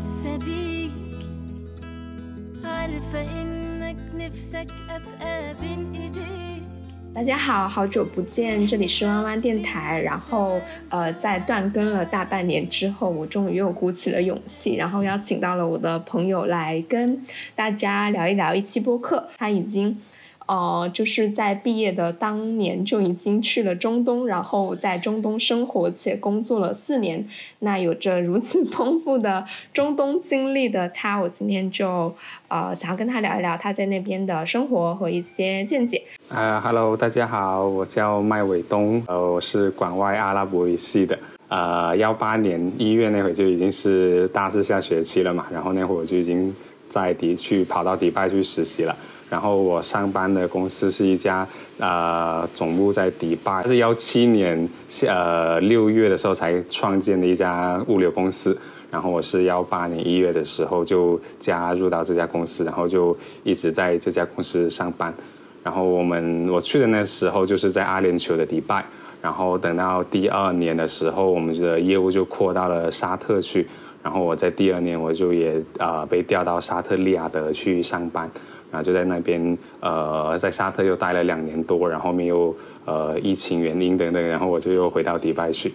حاسة بيك عارفة إنك نفسك أبقى بين إيديك。大家好，好久不见，这里是弯弯电台。然后，呃，在断更了大半年之后，我终于又鼓起了勇气，然后邀请到了我的朋友来跟大家聊一聊一期播客。他已经。 呃，就是在毕业的当年就已经去了中东，然后在中东生活且工作了四年。那有着如此 丰富的中东经历的他，我今天就呃想要跟他聊一聊他在那边的生活和一些见解。啊哈喽，大家好，我叫麦伟东，呃，我是广外阿拉伯语系的。呃，幺八年一月那会就已经是大四下学期了嘛，然后那会我就已经在迪去跑到迪拜去实习了。然后我上班的公司是一家呃总部在迪拜，是幺七年呃六月的时候才创建的一家物流公司。然后我是幺八年一月的时候就加入到这家公司，然后就一直在这家公司上班。然后我们我去的那时候就是在阿联酋的迪拜，然后等到第二年的时候，我们的业务就扩到了沙特去。然后我在第二年我就也呃被调到沙特利雅得去上班。然后就在那边，呃，在沙特又待了两年多，然后面又呃疫情原因等等，然后我就又回到迪拜去。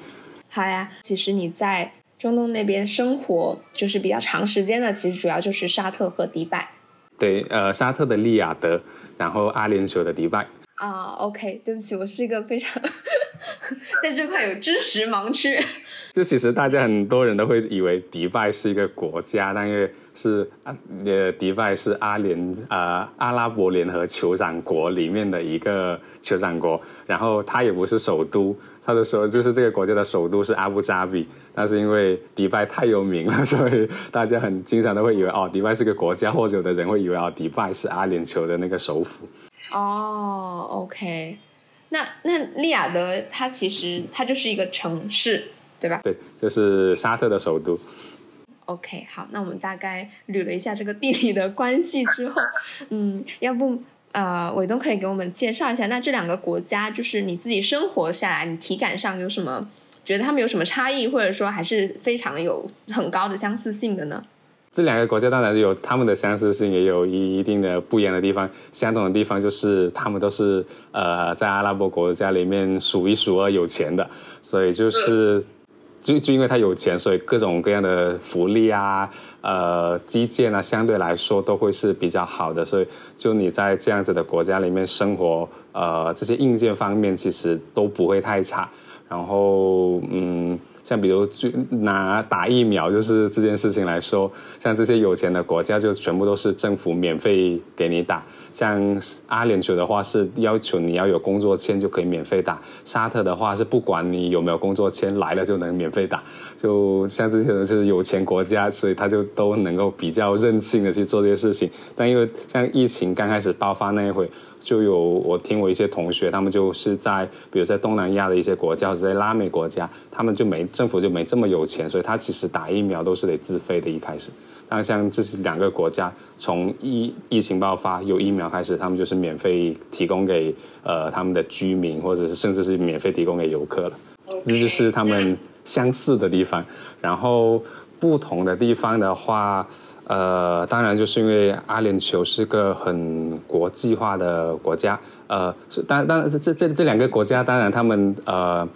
好呀，其实你在中东那边生活就是比较长时间的，其实主要就是沙特和迪拜。对，呃，沙特的利雅得，然后阿联酋的迪拜。啊，OK，对不起，我是一个非常 在这块有知识盲区。就其实大家很多人都会以为迪拜是一个国家，但是啊，呃，迪拜是阿联呃阿拉伯联合酋长国里面的一个酋长国，然后它也不是首都，它的首就是这个国家的首都是阿布扎比，但是因为迪拜太有名了，所以大家很经常都会以为哦，迪拜是个国家，或者有的人会以为哦，迪拜是阿联酋的那个首府。哦，OK，那那利雅得它其实它就是一个城市，对吧？对，这是沙特的首都。OK，好，那我们大概捋了一下这个地理的关系之后，嗯，要不呃，伟东可以给我们介绍一下，那这两个国家就是你自己生活下来，你体感上有什么觉得他们有什么差异，或者说还是非常有很高的相似性的呢？这两个国家当然有他们的相似性，也有一一定的不一样的地方。相同的地方就是他们都是呃在阿拉伯国家里面数一数二有钱的，所以就是就就因为他有钱，所以各种各样的福利啊、呃基建啊，相对来说都会是比较好的。所以就你在这样子的国家里面生活，呃这些硬件方面其实都不会太差。然后嗯。像比如就拿打疫苗就是这件事情来说，像这些有钱的国家就全部都是政府免费给你打。像阿联酋的话是要求你要有工作签就可以免费打，沙特的话是不管你有没有工作签来了就能免费打。就像这些人就是有钱国家，所以他就都能够比较任性的去做这些事情。但因为像疫情刚开始爆发那一会。就有我听我一些同学，他们就是在比如在东南亚的一些国家或者在拉美国家，他们就没政府就没这么有钱，所以他其实打疫苗都是得自费的。一开始，但像这是两个国家，从疫疫情爆发有疫苗开始，他们就是免费提供给呃他们的居民，或者是甚至是免费提供给游客了。这就是他们相似的地方，然后不同的地方的话。呃，当然，就是因为阿联酋是个很国际化的国家，呃，是，当当然，这这这两个国家，当然他们呃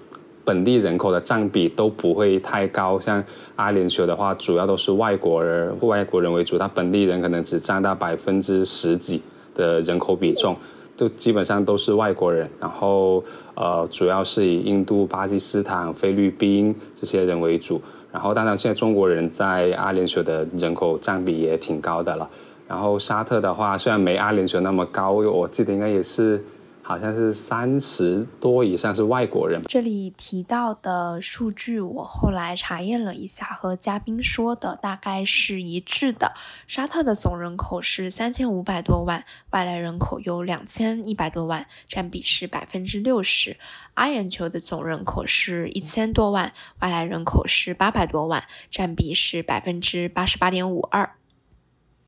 本地人口的占比都不会太高。像阿联酋的话，主要都是外国人，外国人为主，他本地人可能只占到百分之十几的人口比重，就基本上都是外国人。然后呃，主要是以印度、巴基斯坦、菲律宾这些人为主。然后，当然，现在中国人在阿联酋的人口占比也挺高的了。然后，沙特的话，虽然没阿联酋那么高，我记得应该也是。好像是三十多以上是外国人。这里提到的数据，我后来查验了一下，和嘉宾说的大概是一致的。沙特的总人口是三千五百多万，外来人口有两千一百多万，占比是百分之六十。阿联酋的总人口是一千多万，外来人口是八百多万，占比是百分之八十八点五二。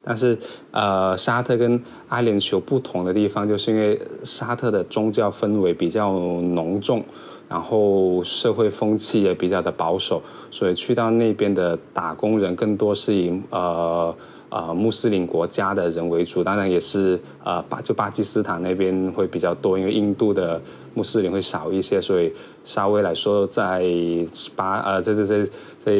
但是，呃，沙特跟阿联酋不同的地方，就是因为沙特的宗教氛围比较浓重，然后社会风气也比较的保守，所以去到那边的打工人更多是以呃呃穆斯林国家的人为主，当然也是呃巴就巴基斯坦那边会比较多，因为印度的穆斯林会少一些，所以稍微来说，在巴呃在在在。在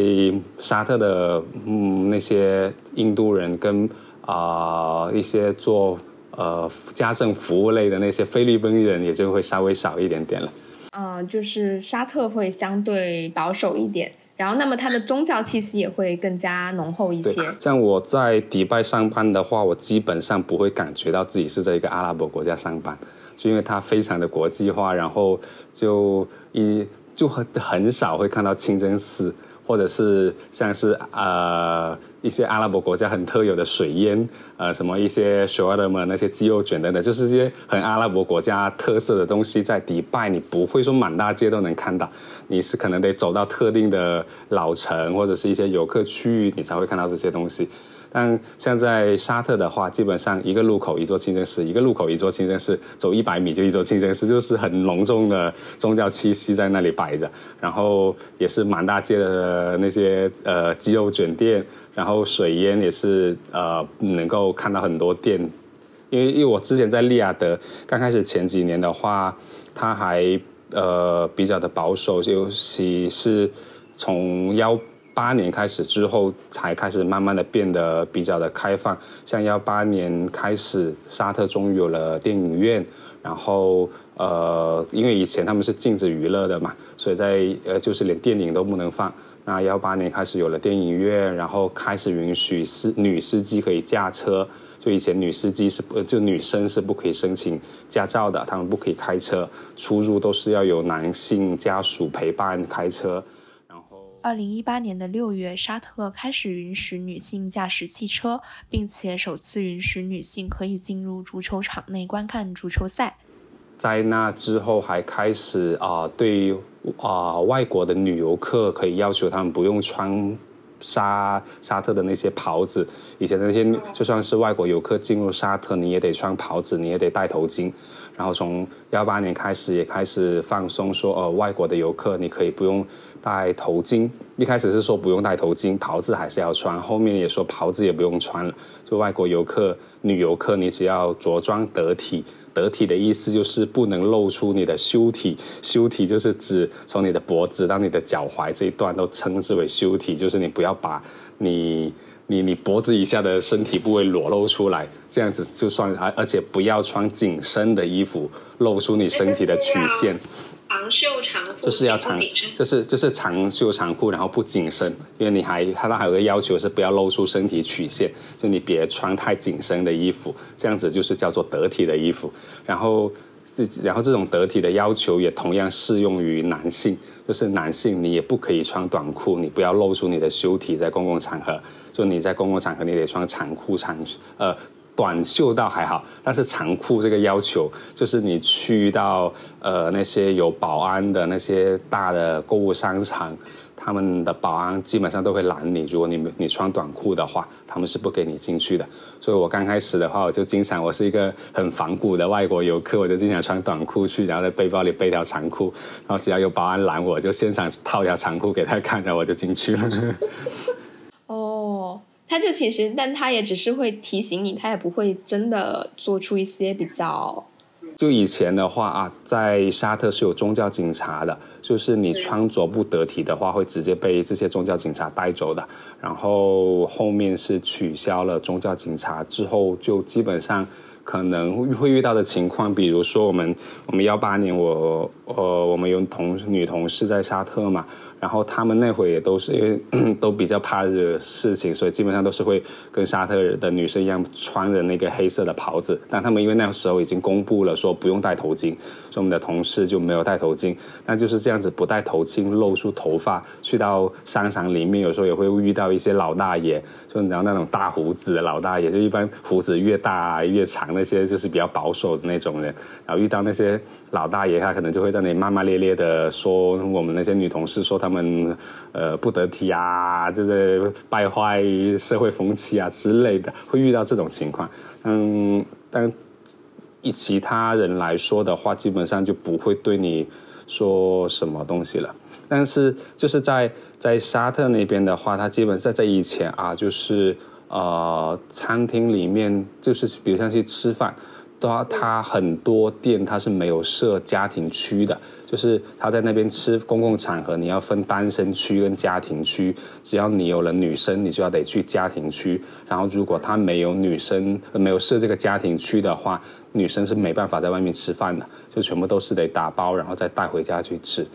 沙特的嗯那些印度人跟啊一些做呃家政服务类的那些菲律宾人也就会稍微少一点点了。嗯，就是沙特会相对保守一点，然后那么它的宗教气息也会更加浓厚一些。像我在迪拜上班的话，我基本上不会感觉到自己是在一个阿拉伯国家上班，就因为它非常的国际化，然后就一就很很少会看到清真寺。或者是像是呃一些阿拉伯国家很特有的水烟，呃什么一些 s h a w a r m 那些鸡肉卷等等，就是一些很阿拉伯国家特色的东西，在迪拜你不会说满大街都能看到，你是可能得走到特定的老城或者是一些游客区域，你才会看到这些东西。但像在沙特的话，基本上一个路口一座清真寺，一个路口一座清真寺，走一百米就一座清真寺，就是很隆重的宗教气息在那里摆着。然后也是满大街的那些呃鸡肉卷店，然后水烟也是呃能够看到很多店。因为因为我之前在利雅得刚开始前几年的话，它还呃比较的保守，尤其是从幺。八年开始之后，才开始慢慢的变得比较的开放。像幺八年开始，沙特终于有了电影院，然后呃，因为以前他们是禁止娱乐的嘛，所以在呃就是连电影都不能放。那幺八年开始有了电影院，然后开始允许司女司机可以驾车。就以前女司机是不就女生是不可以申请驾照的，他们不可以开车，出入都是要有男性家属陪伴开车。二零一八年的六月，沙特开始允许女性驾驶汽车，并且首次允许女性可以进入足球场内观看足球赛。在那之后，还开始啊，对啊外国的女游客可以要求他们不用穿沙沙特的那些袍子。以前的那些就算是外国游客进入沙特，你也得穿袍子，你也得戴头巾。然后从幺八年开始，也开始放松，说呃外国的游客你可以不用。戴头巾，一开始是说不用戴头巾，袍子还是要穿。后面也说袍子也不用穿了。就外国游客、女游客，你只要着装得体。得体的意思就是不能露出你的修体，修体就是指从你的脖子到你的脚踝这一段都称之为修体，就是你不要把你、你、你脖子以下的身体部位裸露出来，这样子就算。而而且不要穿紧身的衣服，露出你身体的曲线。长袖长裤就是要长，就是就是长袖长裤，然后不紧身，因为你还它那还有个要求是不要露出身体曲线，就你别穿太紧身的衣服，这样子就是叫做得体的衣服。然后这然后这种得体的要求也同样适用于男性，就是男性你也不可以穿短裤，你不要露出你的修体，在公共场合，就你在公共场合你得穿长裤长呃。短袖倒还好，但是长裤这个要求，就是你去到呃那些有保安的那些大的购物商场，他们的保安基本上都会拦你，如果你你穿短裤的话，他们是不给你进去的。所以我刚开始的话，我就经常我是一个很反骨的外国游客，我就经常穿短裤去，然后在背包里背条长裤，然后只要有保安拦我，就现场套条长裤给他看，然后我就进去了。他这其实，但他也只是会提醒你，他也不会真的做出一些比较。就以前的话啊，在沙特是有宗教警察的，就是你穿着不得体的话，会直接被这些宗教警察带走的。然后后面是取消了宗教警察之后，就基本上可能会遇到的情况，比如说我们我们幺八年，我呃我们有同女同事在沙特嘛。然后他们那会也都是因为 都比较怕这事情，所以基本上都是会跟沙特的女生一样穿着那个黑色的袍子。但他们因为那个时候已经公布了说不用戴头巾，所以我们的同事就没有戴头巾。那就是这样子不戴头巾，露出头发，去到商场里面，有时候也会遇到一些老大爷，就你知道那种大胡子的老大爷，就一般胡子越大越长那些就是比较保守的那种人，然后遇到那些老大爷，他可能就会在那里骂骂咧咧的说我们那些女同事说他们呃不得体啊，就是败坏社会风气啊之类的，会遇到这种情况。嗯，但以其他人来说的话，基本上就不会对你说什么东西了。但是就是在在沙特那边的话，他基本在在以前啊，就是呃餐厅里面，就是比如像去吃饭，他他很多店他是没有设家庭区的，就是他在那边吃公共场合，你要分单身区跟家庭区，只要你有了女生，你就要得去家庭区，然后如果他没有女生没有设这个家庭区的话，女生是没办法在外面吃饭的，就全部都是得打包然后再带回家去吃。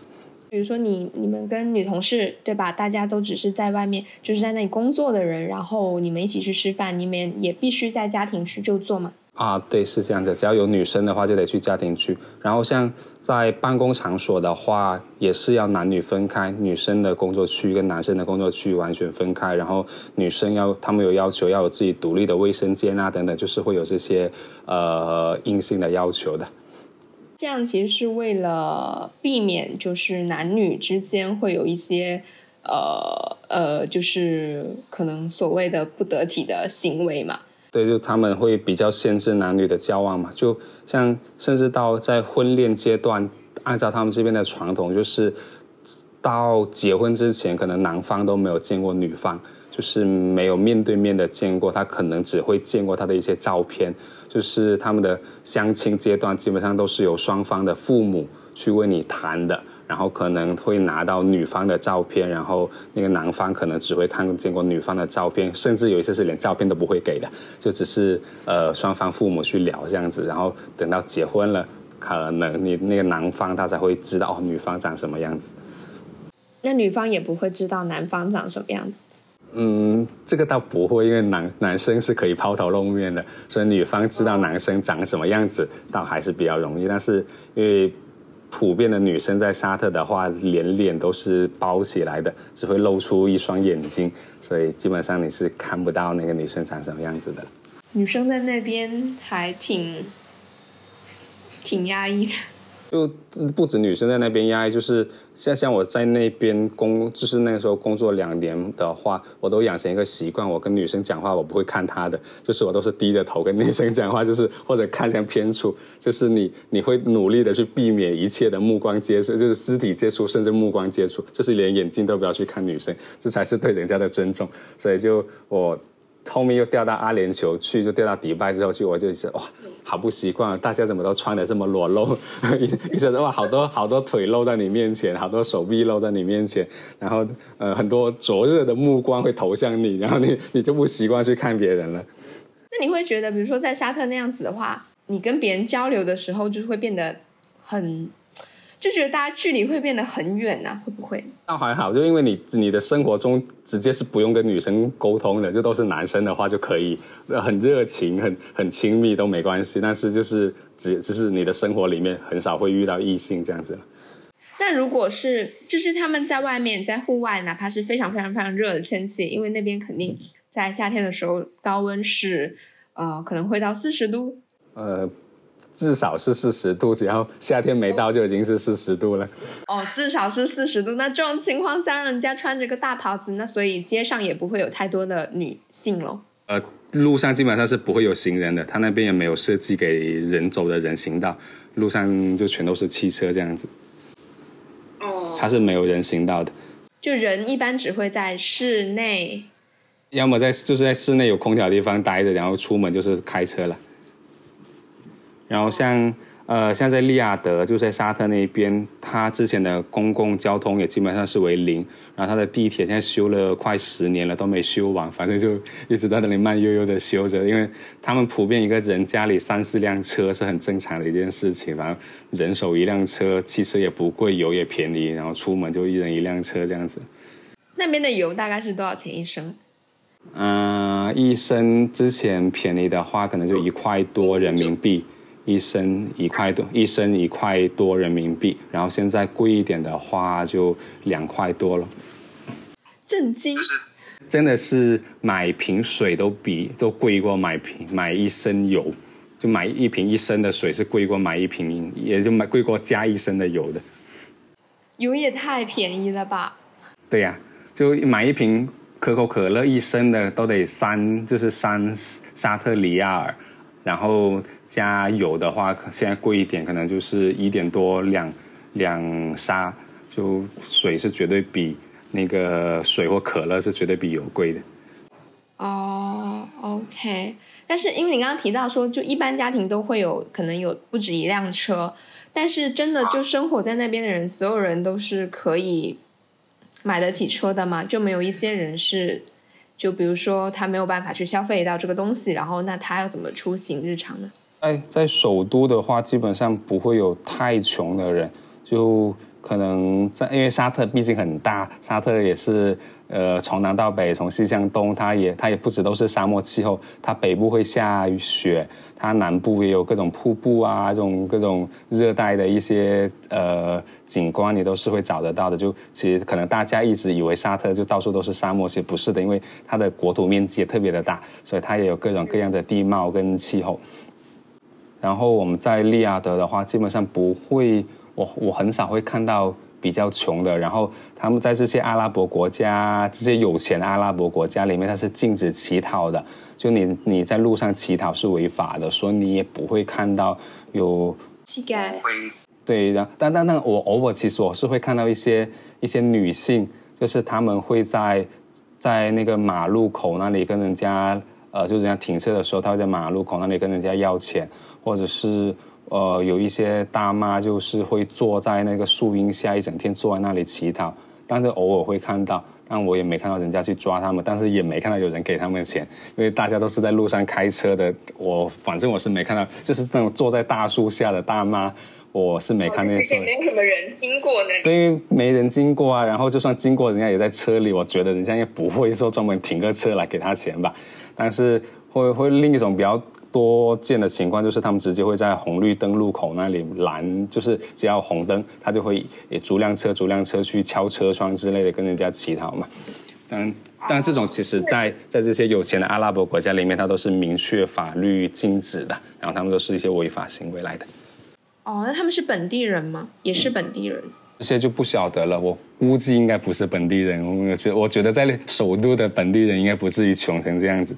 比如说你你们跟女同事对吧？大家都只是在外面，就是在那里工作的人，然后你们一起去吃饭，你们也必须在家庭区就坐嘛？啊，对，是这样子。只要有女生的话，就得去家庭区。然后像在办公场所的话，也是要男女分开，女生的工作区跟男生的工作区完全分开。然后女生要他们有要求，要有自己独立的卫生间啊，等等，就是会有这些呃硬性的要求的。这样其实是为了避免，就是男女之间会有一些，呃呃，就是可能所谓的不得体的行为嘛。对，就他们会比较限制男女的交往嘛。就像甚至到在婚恋阶段，按照他们这边的传统，就是到结婚之前，可能男方都没有见过女方，就是没有面对面的见过，他可能只会见过他的一些照片。就是他们的相亲阶段，基本上都是由双方的父母去为你谈的，然后可能会拿到女方的照片，然后那个男方可能只会看见过女方的照片，甚至有一些是连照片都不会给的，就只是呃双方父母去聊这样子，然后等到结婚了，可能你那个男方他才会知道哦女方长什么样子，那女方也不会知道男方长什么样子。嗯，这个倒不会，因为男男生是可以抛头露面的，所以女方知道男生长什么样子，倒还是比较容易。但是因为普遍的女生在沙特的话，连脸都是包起来的，只会露出一双眼睛，所以基本上你是看不到那个女生长什么样子的。女生在那边还挺挺压抑的。就不止女生在那边压抑，就是像像我在那边工，就是那个时候工作两年的话，我都养成一个习惯，我跟女生讲话我不会看她的，就是我都是低着头跟女生讲话，就是或者看向偏处，就是你你会努力的去避免一切的目光接触，就是肢体接触，甚至目光接触，就是连眼睛都不要去看女生，这才是对人家的尊重。所以就我。后面又调到阿联酋去，就调到迪拜之后去，我就觉得哇，好不习惯，大家怎么都穿的这么裸露？一一直哇，好多好多腿露在你面前，好多手臂露在你面前，然后呃，很多灼热的目光会投向你，然后你你就不习惯去看别人了。那你会觉得，比如说在沙特那样子的话，你跟别人交流的时候，就是会变得很。就觉得大家距离会变得很远呐，会不会？那还好，就因为你你的生活中直接是不用跟女生沟通的，就都是男生的话就可以很热情、很很亲密都没关系。但是就是只只是你的生活里面很少会遇到异性这样子。那如果是就是他们在外面在户外，哪怕是非常非常非常热的天气，因为那边肯定在夏天的时候高温是呃可能会到四十度。呃。至少是四十度，只要夏天没到就已经是四十度了。哦，至少是四十度。那这种情况下，让人家穿着个大袍子，那所以街上也不会有太多的女性喽。呃，路上基本上是不会有行人的，他那边也没有设计给人走的人行道，路上就全都是汽车这样子。哦，它是没有人行道的。就人一般只会在室内，要么在就是在室内有空调的地方待着，然后出门就是开车了。然后像呃像在利雅得，就在沙特那边，它之前的公共交通也基本上是为零。然后它的地铁现在修了快十年了都没修完，反正就一直在那里慢悠悠的修着。因为他们普遍一个人家里三四辆车是很正常的一件事情，反正人手一辆车，汽车也不贵，油也便宜，然后出门就一人一辆车这样子。那边的油大概是多少钱一升？嗯，一升之前便宜的话可能就一块多人民币。一升一块多，一升一块多人民币，然后现在贵一点的话就两块多了。震惊！真的是买瓶水都比都贵过买瓶买一升油，就买一瓶一升的水是贵过买一瓶，也就买贵过加一升的油的。油也太便宜了吧？对呀，就买一瓶可口可乐一升的都得三，就是三沙特里亚尔，然后加油的话，现在贵一点，可能就是一点多两两沙，就水是绝对比那个水或可乐是绝对比油贵的。哦，OK。但是因为你刚刚提到说，就一般家庭都会有可能有不止一辆车，但是真的就生活在那边的人，所有人都是可以买得起车的吗？就没有一些人是，就比如说他没有办法去消费到这个东西，然后那他要怎么出行日常呢？在在首都的话，基本上不会有太穷的人，就可能在因为沙特毕竟很大，沙特也是。呃，从南到北，从西向东，它也它也不止都是沙漠气候，它北部会下雪，它南部也有各种瀑布啊，这种各种热带的一些呃景观，你都是会找得到的。就其实可能大家一直以为沙特就到处都是沙漠，其实不是的，因为它的国土面积也特别的大，所以它也有各种各样的地貌跟气候。然后我们在利雅得的话，基本上不会，我我很少会看到。比较穷的，然后他们在这些阿拉伯国家，这些有钱的阿拉伯国家里面，它是禁止乞讨的。就你你在路上乞讨是违法的，所以你也不会看到有乞丐。对，然但但但我偶尔其实我是会看到一些一些女性，就是他们会在在那个马路口那里跟人家呃，就人家停车的时候，他会在马路口那里跟人家要钱，或者是。呃，有一些大妈就是会坐在那个树荫下一整天坐在那里乞讨，但是偶尔会看到，但我也没看到人家去抓他们，但是也没看到有人给他们钱，因为大家都是在路上开车的。我反正我是没看到，就是那种坐在大树下的大妈，我是没看见。是没什么人经过那里。对，因为没人经过啊。然后就算经过，人家也在车里，我觉得人家也不会说专门停个车来给他钱吧。但是会会另一种比较。多见的情况就是，他们直接会在红绿灯路口那里拦，就是只要红灯，他就会也逐辆车逐辆车去敲车窗之类的，跟人家乞讨嘛。但但这种其实，在在这些有钱的阿拉伯国家里面，它都是明确法律禁止的，然后他们都是一些违法行为来的。哦，那他们是本地人吗？也是本地人？这些就不晓得了，我估计应该不是本地人。我觉我觉得在首都的本地人应该不至于穷成这样子。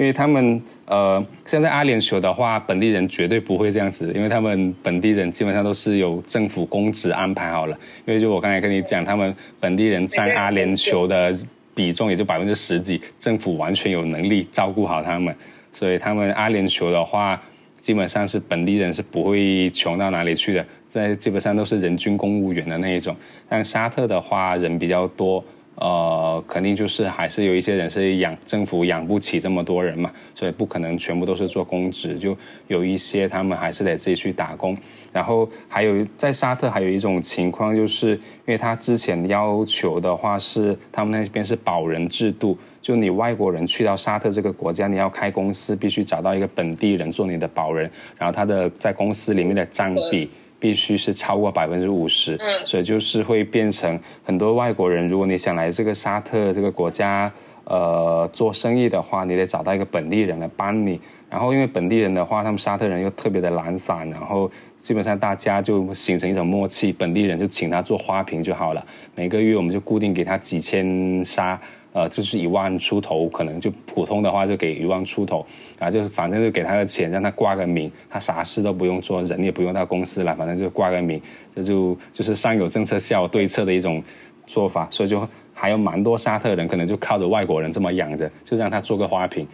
因为他们呃，现在阿联酋的话，本地人绝对不会这样子，因为他们本地人基本上都是有政府公职安排好了。因为就我刚才跟你讲，他们本地人占阿联酋的比重也就百分之十几，政府完全有能力照顾好他们，所以他们阿联酋的话，基本上是本地人是不会穷到哪里去的，在基本上都是人均公务员的那一种。但沙特的话，人比较多。呃，肯定就是还是有一些人是养政府养不起这么多人嘛，所以不可能全部都是做公职，就有一些他们还是得自己去打工。然后还有在沙特还有一种情况，就是因为他之前要求的话是他们那边是保人制度，就你外国人去到沙特这个国家，你要开公司必须找到一个本地人做你的保人，然后他的在公司里面的占比。必须是超过百分之五十，所以就是会变成很多外国人。如果你想来这个沙特这个国家，呃，做生意的话，你得找到一个本地人来帮你。然后因为本地人的话，他们沙特人又特别的懒散，然后基本上大家就形成一种默契，本地人就请他做花瓶就好了，每个月我们就固定给他几千沙。呃，就是一万出头，可能就普通的话就给一万出头，啊，就是反正就给他的钱，让他挂个名，他啥事都不用做，人也不用到公司来，反正就挂个名，这就就是上有政策下有对策的一种做法，所以就还有蛮多沙特人可能就靠着外国人这么养着，就让他做个花瓶。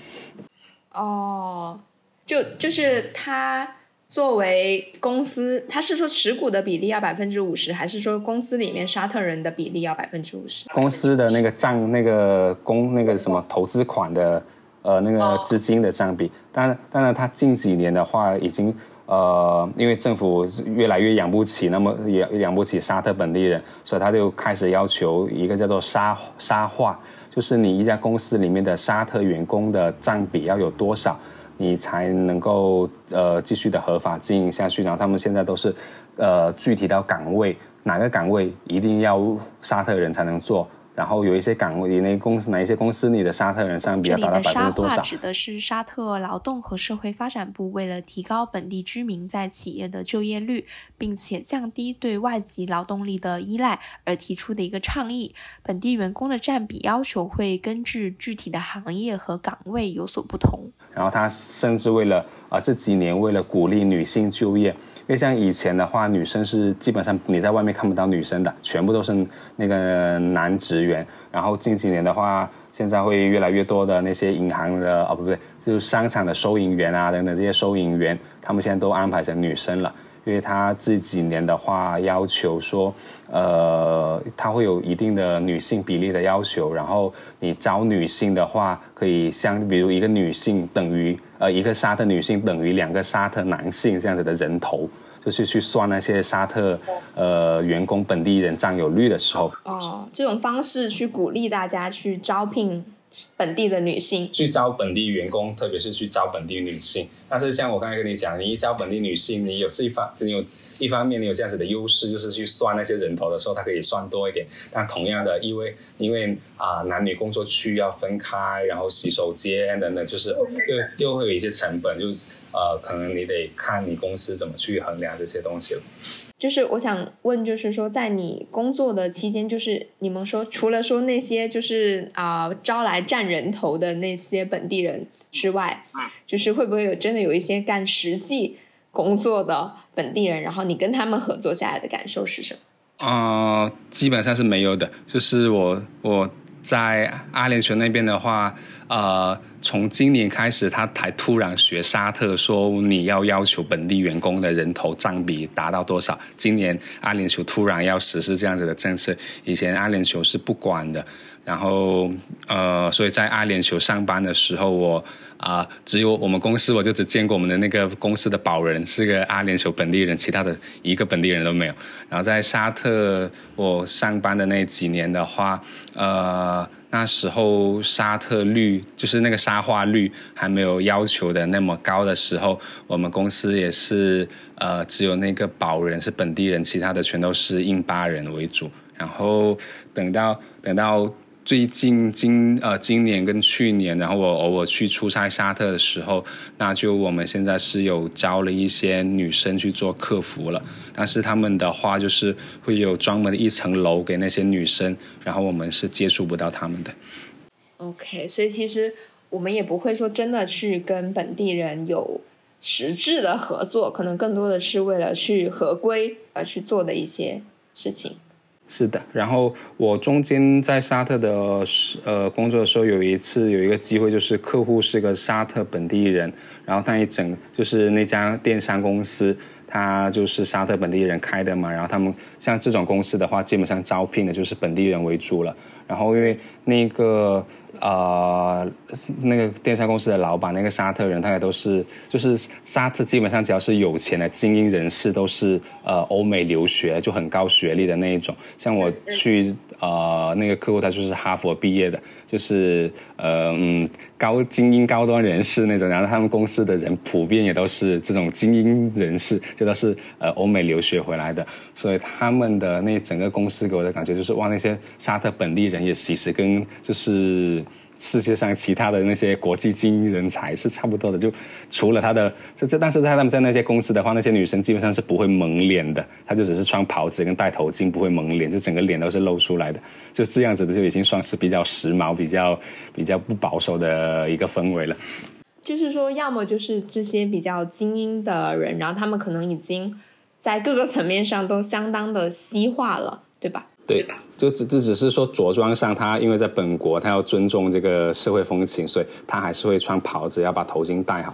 哦，就就是他。作为公司，他是说持股的比例要百分之五十，还是说公司里面沙特人的比例要百分之五十？公司的那个占，那个公那个什么投资款的，呃，那个资金的占比。当然，当然，他近几年的话，已经呃，因为政府越来越养不起，那么也养不起沙特本地人，所以他就开始要求一个叫做沙沙化，就是你一家公司里面的沙特员工的占比要有多少。你才能够呃继续的合法经营下去。然后他们现在都是，呃具体到岗位哪个岗位一定要沙特人才能做，然后有一些岗位，那公司哪一些公司里的沙特人占比要达到百分之多少？指的是沙特劳动和社会发展部为了提高本地居民在企业的就业率，并且降低对外籍劳动力的依赖而提出的一个倡议。本地员工的占比要求会根据具体的行业和岗位有所不同。然后他甚至为了啊这几年为了鼓励女性就业，因为像以前的话，女生是基本上你在外面看不到女生的，全部都是那个男职员。然后近几年的话，现在会越来越多的那些银行的哦不对，就是商场的收银员啊等等这些收银员，他们现在都安排成女生了。因为他这几年的话，要求说，呃，他会有一定的女性比例的要求，然后你招女性的话，可以相，比如一个女性等于，呃，一个沙特女性等于两个沙特男性这样子的人头，就是去算那些沙特，呃，员工本地人占有率的时候。哦，这种方式去鼓励大家去招聘。本地的女性去招本地员工，特别是去招本地女性。但是像我刚才跟你讲，你一招本地女性，你有是一方，你有一方面你有这样子的优势，就是去算那些人头的时候，它可以算多一点。但同样的，因为因为啊男女工作区要分开，然后洗手间等等，就是又又会有一些成本，就是呃可能你得看你公司怎么去衡量这些东西了。就是我想问，就是说，在你工作的期间，就是你们说，除了说那些就是啊招来占人头的那些本地人之外，就是会不会有真的有一些干实际工作的本地人，然后你跟他们合作下来的感受是什么？啊，基本上是没有的。就是我我在阿联酋那边的话，呃。从今年开始，他才突然学沙特说你要要求本地员工的人头占比达到多少。今年阿联酋突然要实施这样子的政策，以前阿联酋是不管的。然后呃，所以在阿联酋上班的时候，我啊只有我们公司，我就只见过我们的那个公司的保人是个阿联酋本地人，其他的一个本地人都没有。然后在沙特我上班的那几年的话，呃。那时候沙特率就是那个沙化率还没有要求的那么高的时候，我们公司也是呃只有那个保人是本地人，其他的全都是印巴人为主。然后等到等到。最近今呃今年跟去年，然后我偶尔去出差沙特的时候，那就我们现在是有招了一些女生去做客服了，但是他们的话就是会有专门的一层楼给那些女生，然后我们是接触不到他们的。OK，所以其实我们也不会说真的去跟本地人有实质的合作，可能更多的是为了去合规而去做的一些事情。是的，然后我中间在沙特的呃工作的时候，有一次有一个机会，就是客户是个沙特本地人，然后他一整就是那家电商公司，他就是沙特本地人开的嘛，然后他们像这种公司的话，基本上招聘的就是本地人为主了，然后因为那个。呃，那个电商公司的老板，那个沙特人，大概都是，就是沙特基本上只要是有钱的精英人士，都是呃欧美留学，就很高学历的那一种。像我去呃那个客户，他就是哈佛毕业的。就是呃嗯高精英高端人士那种，然后他们公司的人普遍也都是这种精英人士，就都是呃欧美留学回来的，所以他们的那整个公司给我的感觉就是哇，那些沙特本地人也其实跟就是。世界上其他的那些国际精英人才是差不多的，就除了他的这这，但是他们在那些公司的话，那些女生基本上是不会蒙脸的，她就只是穿袍子跟戴头巾，不会蒙脸，就整个脸都是露出来的，就这样子的就已经算是比较时髦、比较比较不保守的一个氛围了。就是说，要么就是这些比较精英的人，然后他们可能已经在各个层面上都相当的西化了，对吧？对，就只这只是说着装上，他因为在本国，他要尊重这个社会风情，所以他还是会穿袍子，要把头巾戴好。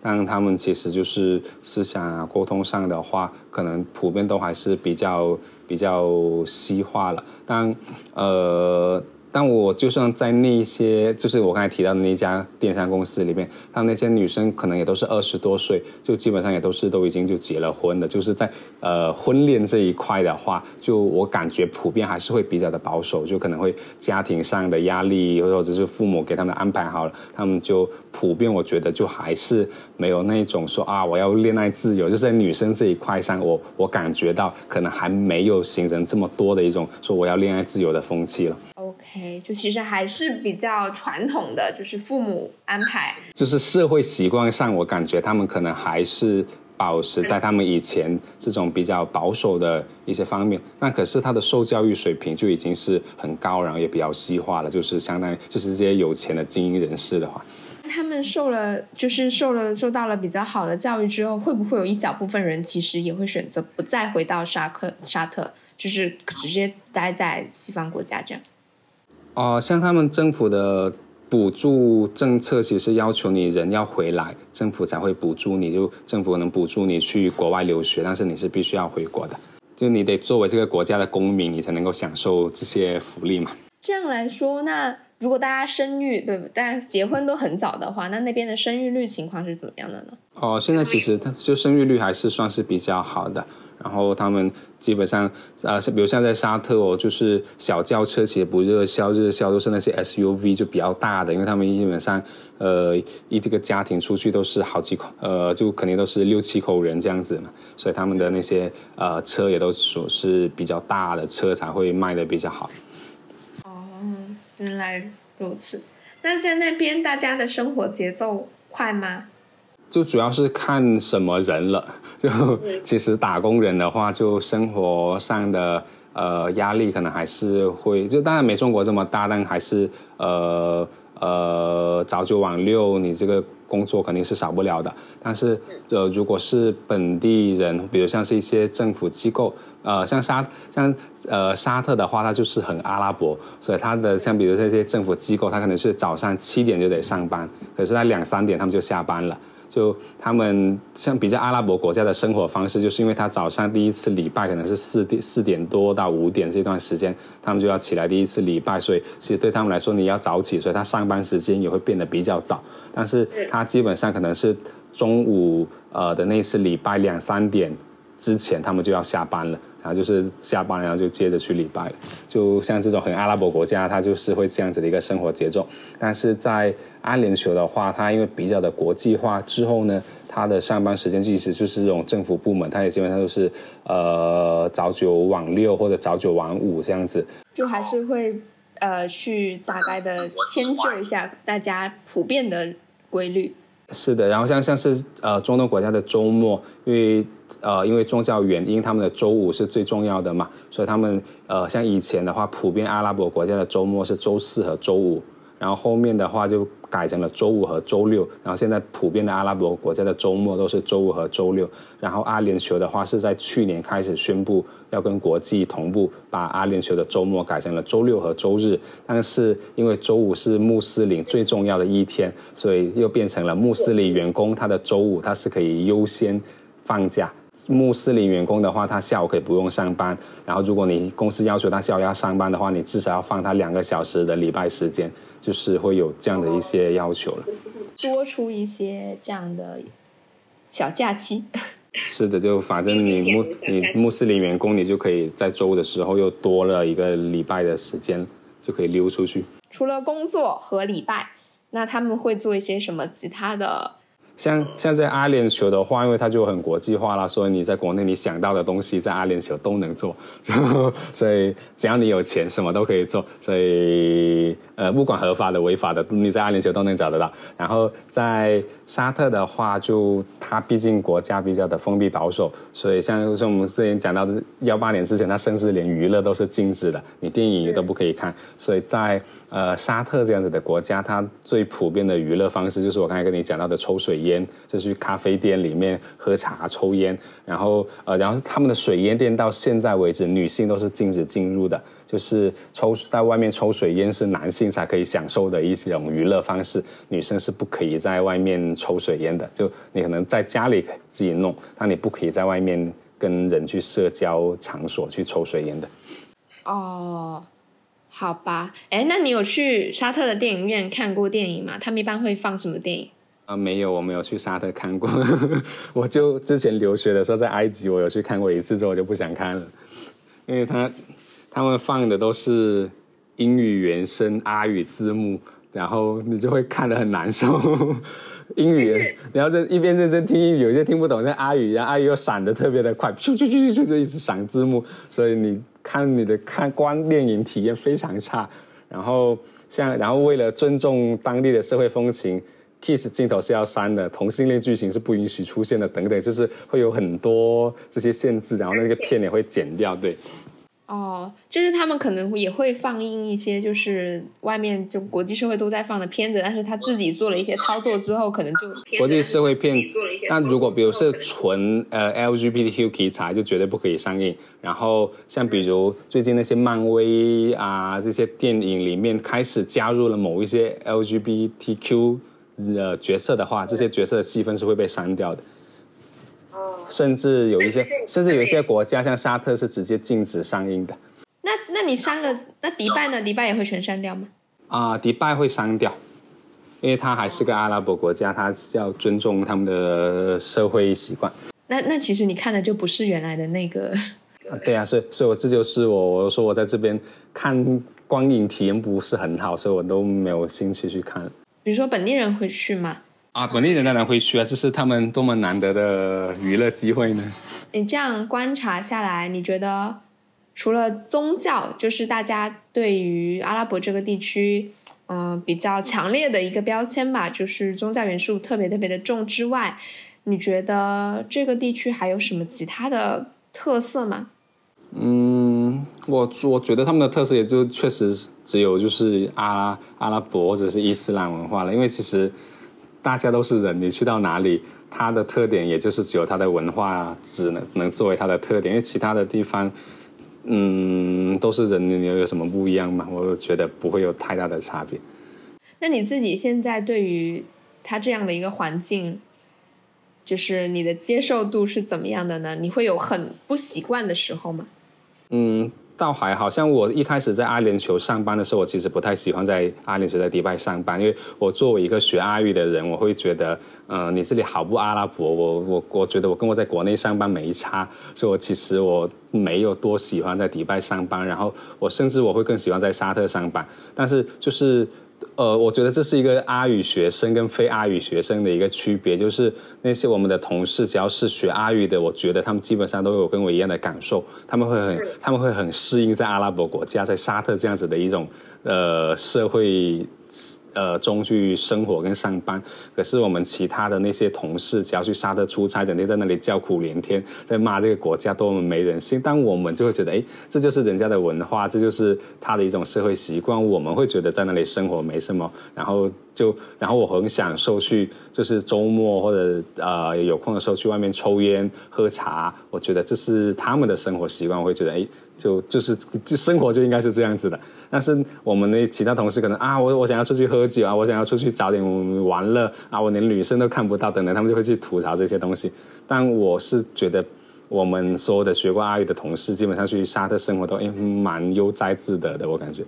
但他们其实就是思想啊、沟通上的话，可能普遍都还是比较比较西化了。但呃。但我就算在那些，就是我刚才提到的那家电商公司里面，他那些女生可能也都是二十多岁，就基本上也都是都已经就结了婚的。就是在呃婚恋这一块的话，就我感觉普遍还是会比较的保守，就可能会家庭上的压力，或者是父母给他们安排好了，他们就普遍我觉得就还是没有那种说啊我要恋爱自由，就是在女生这一块上，我我感觉到可能还没有形成这么多的一种说我要恋爱自由的风气了。OK，就其实还是比较传统的，就是父母安排，就是社会习惯上，我感觉他们可能还是保持在他们以前这种比较保守的一些方面。那可是他的受教育水平就已经是很高，然后也比较西化了，就是相当于就是这些有钱的精英人士的话，他们受了就是受了受到了比较好的教育之后，会不会有一小部分人其实也会选择不再回到沙克沙特？就是直接待在西方国家这样。哦，像他们政府的补助政策，其实要求你人要回来，政府才会补助你，就政府能补助你去国外留学，但是你是必须要回国的，就你得作为这个国家的公民，你才能够享受这些福利嘛。这样来说，那如果大家生育，不不，大家结婚都很早的话，那那边的生育率情况是怎么样的呢？哦，现在其实就生育率还是算是比较好的。然后他们基本上，呃，比如像在沙特哦，就是小轿车其实不热销，热销都是那些 SUV 就比较大的，因为他们基本上，呃，一这个家庭出去都是好几口，呃，就肯定都是六七口人这样子嘛，所以他们的那些呃车也都属是比较大的车才会卖的比较好。哦，原来如此。那在那边大家的生活节奏快吗？就主要是看什么人了。就其实打工人的话，就生活上的呃压力可能还是会，就当然没中国这么大，但还是呃呃早九晚六，你这个工作肯定是少不了的。但是呃如果是本地人，比如像是一些政府机构，呃像沙像呃沙特的话，它就是很阿拉伯，所以它的像比如这些政府机构，它可能是早上七点就得上班，可是它两三点他们就下班了。就他们像比较阿拉伯国家的生活方式，就是因为他早上第一次礼拜可能是四点四点多到五点这段时间，他们就要起来第一次礼拜，所以其实对他们来说你要早起，所以他上班时间也会变得比较早。但是他基本上可能是中午呃的那次礼拜两三点之前，他们就要下班了。然后就是下班，然后就接着去礼拜。就像这种很阿拉伯国家，它就是会这样子的一个生活节奏。但是在阿联酋的话，它因为比较的国际化之后呢，它的上班时间其实就是这种政府部门，它也基本上都是呃早九晚六或者早九晚五这样子。就还是会呃去大概的迁就一下大家普遍的规律。是的，然后像像是呃中东国家的周末，因为。呃，因为宗教原因，他们的周五是最重要的嘛，所以他们呃，像以前的话，普遍阿拉伯国家的周末是周四和周五，然后后面的话就改成了周五和周六，然后现在普遍的阿拉伯国家的周末都是周五和周六，然后阿联酋的话是在去年开始宣布要跟国际同步，把阿联酋的周末改成了周六和周日，但是因为周五是穆斯林最重要的一天，所以又变成了穆斯林员工他的周五他是可以优先放假。穆斯林员工的话，他下午可以不用上班。然后，如果你公司要求他下午要上班的话，你至少要放他两个小时的礼拜时间，就是会有这样的一些要求了。多出一些这样的小假期。是的，就反正你穆你穆斯林员工，你就可以在周的时候又多了一个礼拜的时间，就可以溜出去。除了工作和礼拜，那他们会做一些什么其他的？像像在阿联酋的话，因为它就很国际化了，所以你在国内你想到的东西，在阿联酋都能做，所以只要你有钱，什么都可以做。所以呃，不管合法的、违法的，你在阿联酋都能找得到。然后在沙特的话，就它毕竟国家比较的封闭保守，所以像像我们之前讲到的，幺八年之前，它甚至连娱乐都是禁止的，你电影也都不可以看。所以在呃沙特这样子的国家，它最普遍的娱乐方式就是我刚才跟你讲到的抽水。烟就去咖啡店里面喝茶抽烟，然后呃，然后他们的水烟店到现在为止，女性都是禁止进入的，就是抽在外面抽水烟是男性才可以享受的一种娱乐方式，女生是不可以在外面抽水烟的。就你可能在家里自己弄，但你不可以在外面跟人去社交场所去抽水烟的。哦，好吧，哎，那你有去沙特的电影院看过电影吗？他们一般会放什么电影？啊，没有，我没有去沙特看过。我就之前留学的时候在埃及，我有去看过一次，之后我就不想看了，因为他他们放的都是英语原声阿语字幕，然后你就会看得很难受。英语，然后这一边认真听英语，有些听不懂，像阿语，然后阿语又闪的特别的快，咻咻咻咻就一直闪字幕，所以你看你的看观电影体验非常差。然后像然后为了尊重当地的社会风情，kiss 镜头是要删的，同性恋剧情是不允许出现的，等等，就是会有很多这些限制，然后那个片也会剪掉，对。哦，就是他们可能也会放映一些，就是外面就国际社会都在放的片子，但是他自己做了一些操作之后，可能就国际社会片。那如果比如是纯呃 LGBTQ 题材，就绝对不可以上映。然后像比如最近那些漫威啊这些电影里面开始加入了某一些 LGBTQ 的角色的话，这些角色的戏份是会被删掉的。甚至有一些，甚至有一些国家，像沙特是直接禁止上映的。那那你删了，那迪拜呢？迪拜也会全删掉吗？啊，迪拜会删掉，因为它还是个阿拉伯国家，它是要尊重他们的社会习惯。那那其实你看的就不是原来的那个。对啊，所以所以我这就是我我说我在这边看光影体验不是很好，所以我都没有兴趣去看。比如说本地人会去吗？啊，本地人当然会去啊，这是他们多么难得的娱乐机会呢？你这样观察下来，你觉得除了宗教，就是大家对于阿拉伯这个地区，嗯，比较强烈的一个标签吧，就是宗教元素特别特别的重之外，你觉得这个地区还有什么其他的特色吗？嗯，我我觉得他们的特色也就确实只有就是阿拉阿拉伯或者是伊斯兰文化了，因为其实。大家都是人，你去到哪里，它的特点也就是只有它的文化只能能作为它的特点，因为其他的地方，嗯，都是人，你有什么不一样吗？我觉得不会有太大的差别。那你自己现在对于它这样的一个环境，就是你的接受度是怎么样的呢？你会有很不习惯的时候吗？嗯。倒还好像我一开始在阿联酋上班的时候，我其实不太喜欢在阿联酋在迪拜上班，因为我作为一个学阿语的人，我会觉得，嗯，你这里好不阿拉伯，我我我觉得我跟我在国内上班没差，所以我其实我没有多喜欢在迪拜上班，然后我甚至我会更喜欢在沙特上班，但是就是。呃，我觉得这是一个阿语学生跟非阿语学生的一个区别，就是那些我们的同事，只要是学阿语的，我觉得他们基本上都有跟我一样的感受，他们会很他们会很适应在阿拉伯国家，在沙特这样子的一种呃社会。呃，中去生活跟上班，可是我们其他的那些同事，只要去沙特出差，整天在那里叫苦连天，在骂这个国家多么没人性。但我们就会觉得，哎，这就是人家的文化，这就是他的一种社会习惯。我们会觉得在那里生活没什么，然后就，然后我很享受去，就是周末或者呃有空的时候去外面抽烟喝茶。我觉得这是他们的生活习惯，我会觉得，哎，就就是就生活就应该是这样子的。但是我们的其他同事可能啊，我我想要出去喝酒啊，我想要出去找点玩乐啊，我连女生都看不到等等，他们就会去吐槽这些东西。但我是觉得，我们所有的学过阿语的同事，基本上去沙特生活都诶蛮悠哉自得的，我感觉。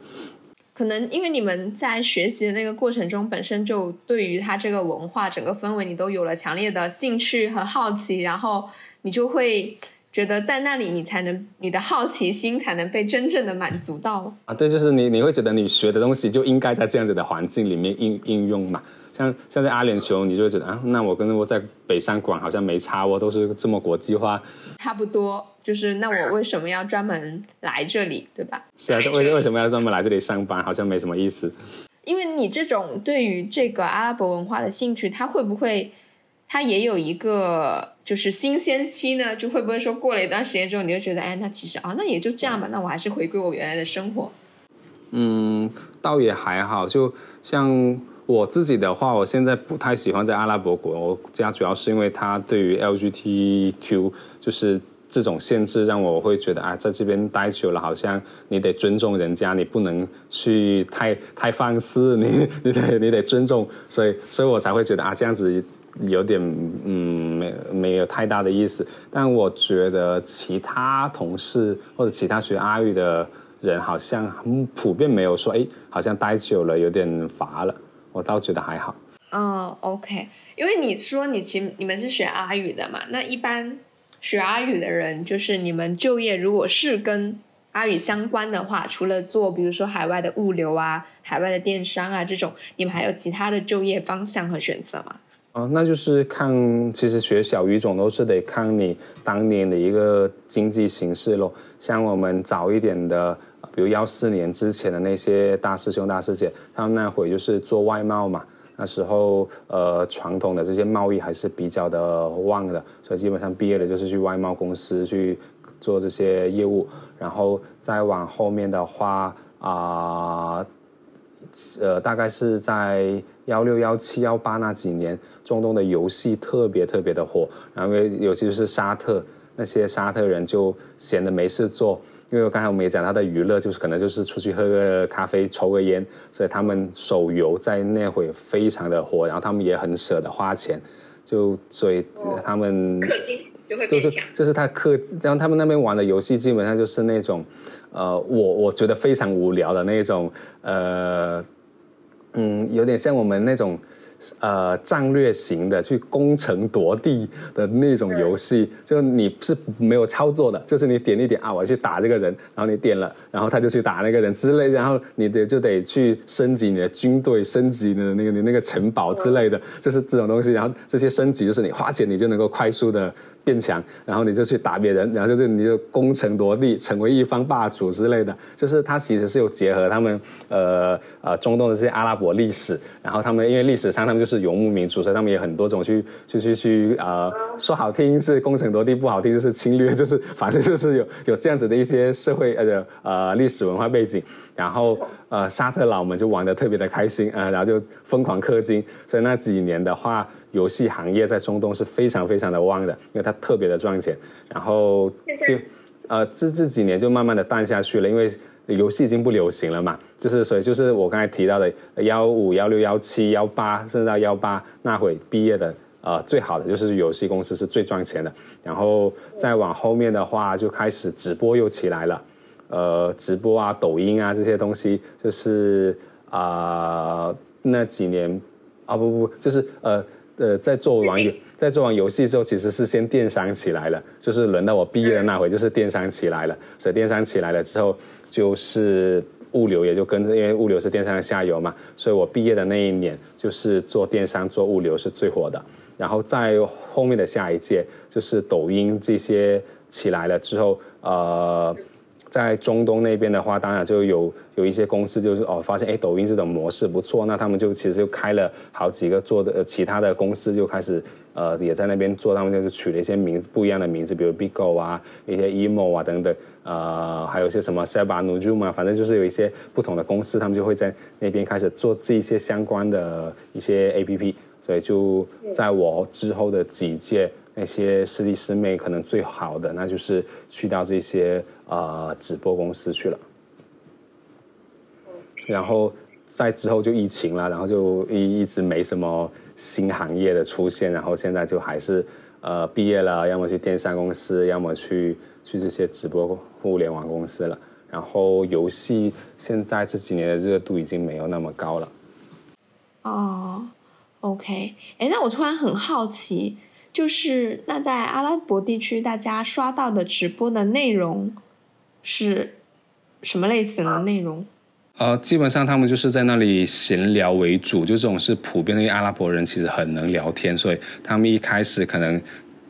可能因为你们在学习的那个过程中，本身就对于他这个文化整个氛围，你都有了强烈的兴趣和好奇，然后你就会。觉得在那里，你才能你的好奇心才能被真正的满足到啊！对，就是你你会觉得你学的东西就应该在这样子的环境里面应应用嘛。像像在阿联酋，你就会觉得啊，那我跟我在北上广好像没差，我都是这么国际化。差不多，就是那我为什么要专门来这里，对吧？是啊，为为什么要专门来这里上班？好像没什么意思。因为你这种对于这个阿拉伯文化的兴趣，它会不会？它也有一个就是新鲜期呢，就会不会说过了一段时间之后，你就觉得，哎，那其实啊，那也就这样吧，那我还是回归我原来的生活。嗯，倒也还好，就像我自己的话，我现在不太喜欢在阿拉伯国家，主要是因为它对于 LGBTQ 就是这种限制，让我会觉得啊，在这边待久了，好像你得尊重人家，你不能去太太放肆，你 你得你得尊重，所以所以我才会觉得啊，这样子。有点嗯，没没有太大的意思，但我觉得其他同事或者其他学阿语的人好像普遍没有说，哎，好像待久了有点乏了。我倒觉得还好。哦，OK，因为你说你其你们是学阿语的嘛，那一般学阿语的人，就是你们就业如果是跟阿语相关的话，除了做比如说海外的物流啊、海外的电商啊这种，你们还有其他的就业方向和选择吗？哦，那就是看，其实学小语种都是得看你当年的一个经济形势咯。像我们早一点的比如幺四年之前的那些大师兄大师姐，他们那会就是做外贸嘛，那时候呃传统的这些贸易还是比较的旺的，所以基本上毕业了就是去外贸公司去做这些业务，然后再往后面的话啊。呃，大概是在幺六幺七幺八那几年，中东的游戏特别特别的火，然后尤其是沙特那些沙特人就闲的没事做，因为刚才我们也讲他的娱乐就是可能就是出去喝个咖啡、抽个烟，所以他们手游在那会非常的火，然后他们也很舍得花钱，就所以他们氪金就会就是就是他氪，然后他们那边玩的游戏基本上就是那种。呃，我我觉得非常无聊的那种，呃，嗯，有点像我们那种，呃，战略型的去攻城夺地的那种游戏，就你是没有操作的，就是你点一点啊，我去打这个人，然后你点了，然后他就去打那个人之类，然后你得就得去升级你的军队，升级你的那个你那个城堡之类的，就是这种东西，然后这些升级就是你花钱你就能够快速的。变强，然后你就去打别人，然后就是你就攻城夺地，成为一方霸主之类的。就是它其实是有结合他们呃呃中东的这些阿拉伯历史，然后他们因为历史上他们就是游牧民族，所以他们也很多种去 去去去呃说好听是攻城夺地，不好听就是侵略，就是反正就是有有这样子的一些社会呃呃历史文化背景。然后呃沙特佬们就玩的特别的开心啊，然后就疯狂氪金，所以那几年的话。游戏行业在中东是非常非常的旺的，因为它特别的赚钱。然后就，呃，这这几年就慢慢的淡下去了，因为游戏已经不流行了嘛。就是所以就是我刚才提到的幺五、幺六、幺七、幺八，甚至到幺八那会毕业的，呃，最好的就是游戏公司是最赚钱的。然后再往后面的话，就开始直播又起来了，呃，直播啊、抖音啊这些东西，就是啊那几年啊不不就是呃。呃，在做完游，在做完游戏之后，其实是先电商起来了，就是轮到我毕业的那回，就是电商起来了。所以电商起来了之后，就是物流也就跟着，因为物流是电商的下游嘛。所以我毕业的那一年，就是做电商、做物流是最火的。然后在后面的下一届，就是抖音这些起来了之后，呃。在中东那边的话，当然就有有一些公司就是哦，发现哎，抖音这种模式不错，那他们就其实就开了好几个做的其他的公司，就开始呃也在那边做，他们就是取了一些名字不一样的名字，比如 Bigo 啊，一些 Emo 啊等等，呃，还有一些什么 Seba Nujum 啊，反正就是有一些不同的公司，他们就会在那边开始做这些相关的一些 APP，所以就在我之后的几届。那些师弟师妹可能最好的，那就是去到这些呃直播公司去了，然后在之后就疫情了，然后就一一直没什么新行业的出现，然后现在就还是呃毕业了，要么去电商公司，要么去去这些直播互联网公司了。然后游戏现在这几年的热度已经没有那么高了。哦，OK，哎，那我突然很好奇。就是那在阿拉伯地区，大家刷到的直播的内容是什么类型的内容？呃，基本上他们就是在那里闲聊为主，就这种是普遍的。阿拉伯人其实很能聊天，所以他们一开始可能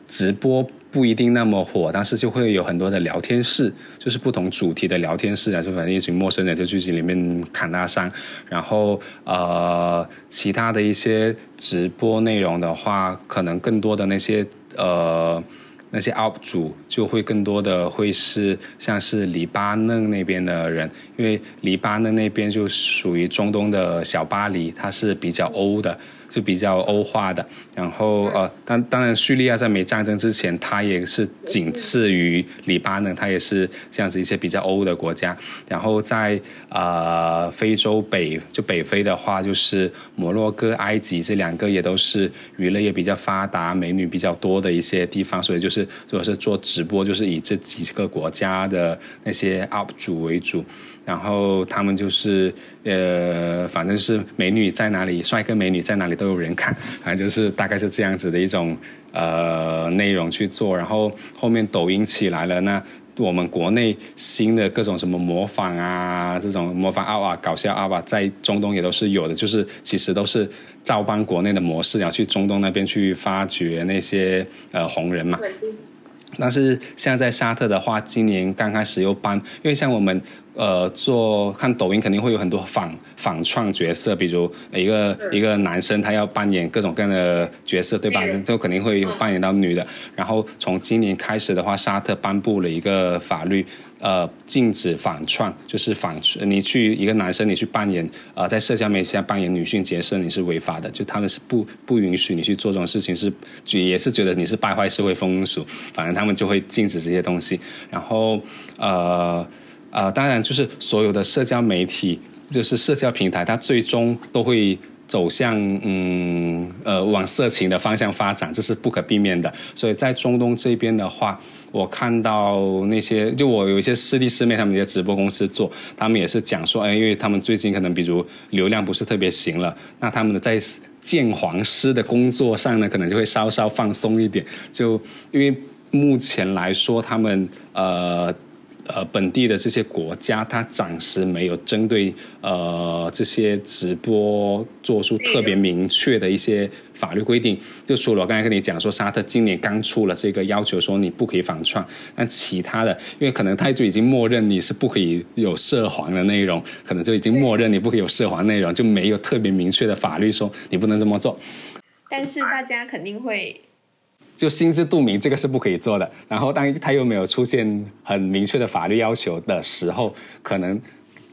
直播。不一定那么火，但是就会有很多的聊天室，就是不同主题的聊天室啊，就反正一群陌生人就去里面侃大山，然后呃，其他的一些直播内容的话，可能更多的那些呃那些 UP 主就会更多的会是像是黎巴嫩那边的人，因为黎巴嫩那边就属于中东的小巴黎，它是比较欧的。是比较欧化的，然后呃，当当然，叙利亚在没战争之前，它也是仅次于黎巴嫩，它也是这样子一些比较欧的国家。然后在呃非洲北就北非的话，就是摩洛哥、埃及这两个也都是娱乐业比较发达、美女比较多的一些地方，所以就是如果是做直播，就是以这几个国家的那些 UP 主为主。然后他们就是，呃，反正是美女在哪里，帅哥美女在哪里都都有人看，反正就是大概是这样子的一种呃内容去做。然后后面抖音起来了，那我们国内新的各种什么模仿啊，这种模仿啊、搞笑啊，在中东也都是有的，就是其实都是照搬国内的模式，然后去中东那边去发掘那些呃红人嘛。但是现在在沙特的话，今年刚开始又搬，因为像我们呃做看抖音，肯定会有很多仿仿创角色，比如一个一个男生他要扮演各种各样的角色，对吧？就肯定会有扮演到女的。然后从今年开始的话，沙特颁布了一个法律。呃，禁止反串，就是反你去一个男生，你去扮演呃，在社交媒体上扮演女性角色，你是违法的。就他们是不不允许你去做这种事情，是也是觉得你是败坏社会风俗，反正他们就会禁止这些东西。然后呃呃，当然就是所有的社交媒体，就是社交平台，它最终都会。走向嗯呃往色情的方向发展，这是不可避免的。所以在中东这边的话，我看到那些就我有一些师弟师妹他们一些直播公司做，他们也是讲说，哎，因为他们最近可能比如流量不是特别行了，那他们的在鉴黄师的工作上呢，可能就会稍稍放松一点。就因为目前来说，他们呃。呃，本地的这些国家，它暂时没有针对呃这些直播做出特别明确的一些法律规定。就除了我刚才跟你讲说，沙特今年刚出了这个要求，说你不可以反串。但其他的，因为可能他就已经默认你是不可以有涉黄的内容，可能就已经默认你不可以有涉黄内容，就没有特别明确的法律说你不能这么做。但是大家肯定会。就心知肚明，这个是不可以做的。然后，当他又没有出现很明确的法律要求的时候，可能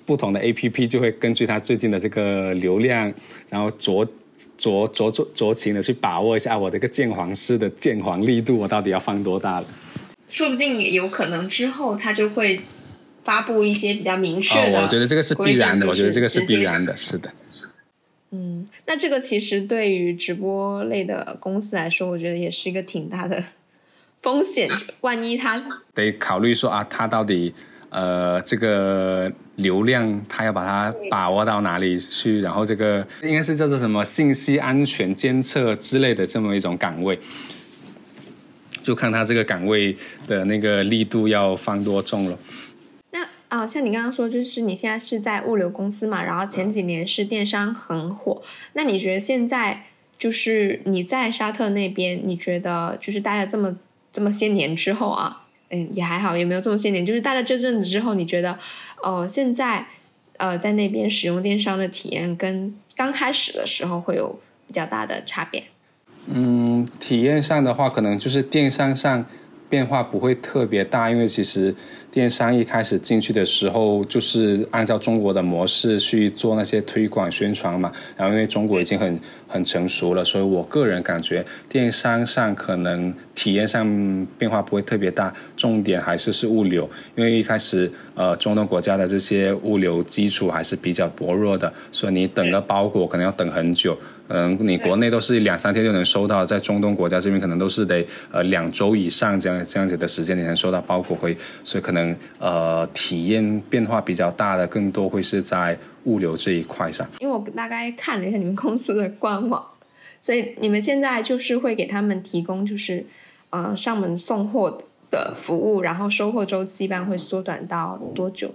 不同的 A P P 就会根据他最近的这个流量，然后酌酌酌酌酌情的去把握一下我这个鉴黄师的鉴黄力度，我到底要放多大了。说不定有可能之后他就会发布一些比较明确的。我觉得这个是必然的，我觉得这个是必然的，是的。嗯，那这个其实对于直播类的公司来说，我觉得也是一个挺大的 风险。万一他得考虑说啊，他到底呃这个流量，他要把它把握到哪里去？然后这个应该是叫做什么信息安全监测之类的这么一种岗位，就看他这个岗位的那个力度要放多重了。啊，像你刚刚说，就是你现在是在物流公司嘛，然后前几年是电商很火。那你觉得现在就是你在沙特那边，你觉得就是待了这么这么些年之后啊，嗯，也还好，也没有这么些年，就是待了这阵子之后，你觉得，哦，现在呃在那边使用电商的体验跟刚开始的时候会有比较大的差别？嗯，体验上的话，可能就是电商上变化不会特别大，因为其实。电商一开始进去的时候，就是按照中国的模式去做那些推广宣传嘛。然后因为中国已经很很成熟了，所以我个人感觉电商上可能体验上变化不会特别大。重点还是是物流，因为一开始呃中东国家的这些物流基础还是比较薄弱的，所以你等个包裹可能要等很久。嗯，你国内都是两三天就能收到，在中东国家这边可能都是得呃两周以上这样这样子的时间你能收到包裹回，所以可能。呃，体验变化比较大的，更多会是在物流这一块上。因为我大概看了一下你们公司的官网，所以你们现在就是会给他们提供就是呃上门送货的服务，然后收货周期一般会缩短到多久？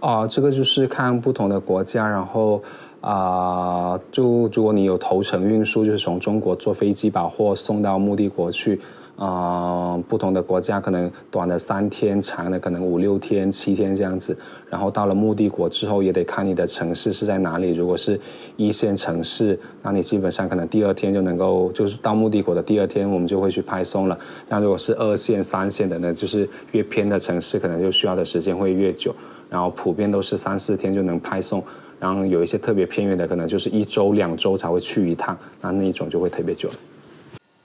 哦，这个就是看不同的国家，然后啊，就如果你有头程运输，就是从中国坐飞机把货送到目的国去。呃，不同的国家可能短的三天，长的可能五六天、七天这样子。然后到了目的国之后，也得看你的城市是在哪里。如果是一线城市，那你基本上可能第二天就能够，就是到目的国的第二天，我们就会去派送了。那如果是二线、三线的呢，就是越偏的城市，可能就需要的时间会越久。然后普遍都是三四天就能派送。然后有一些特别偏远的，可能就是一周、两周才会去一趟，那那一种就会特别久了。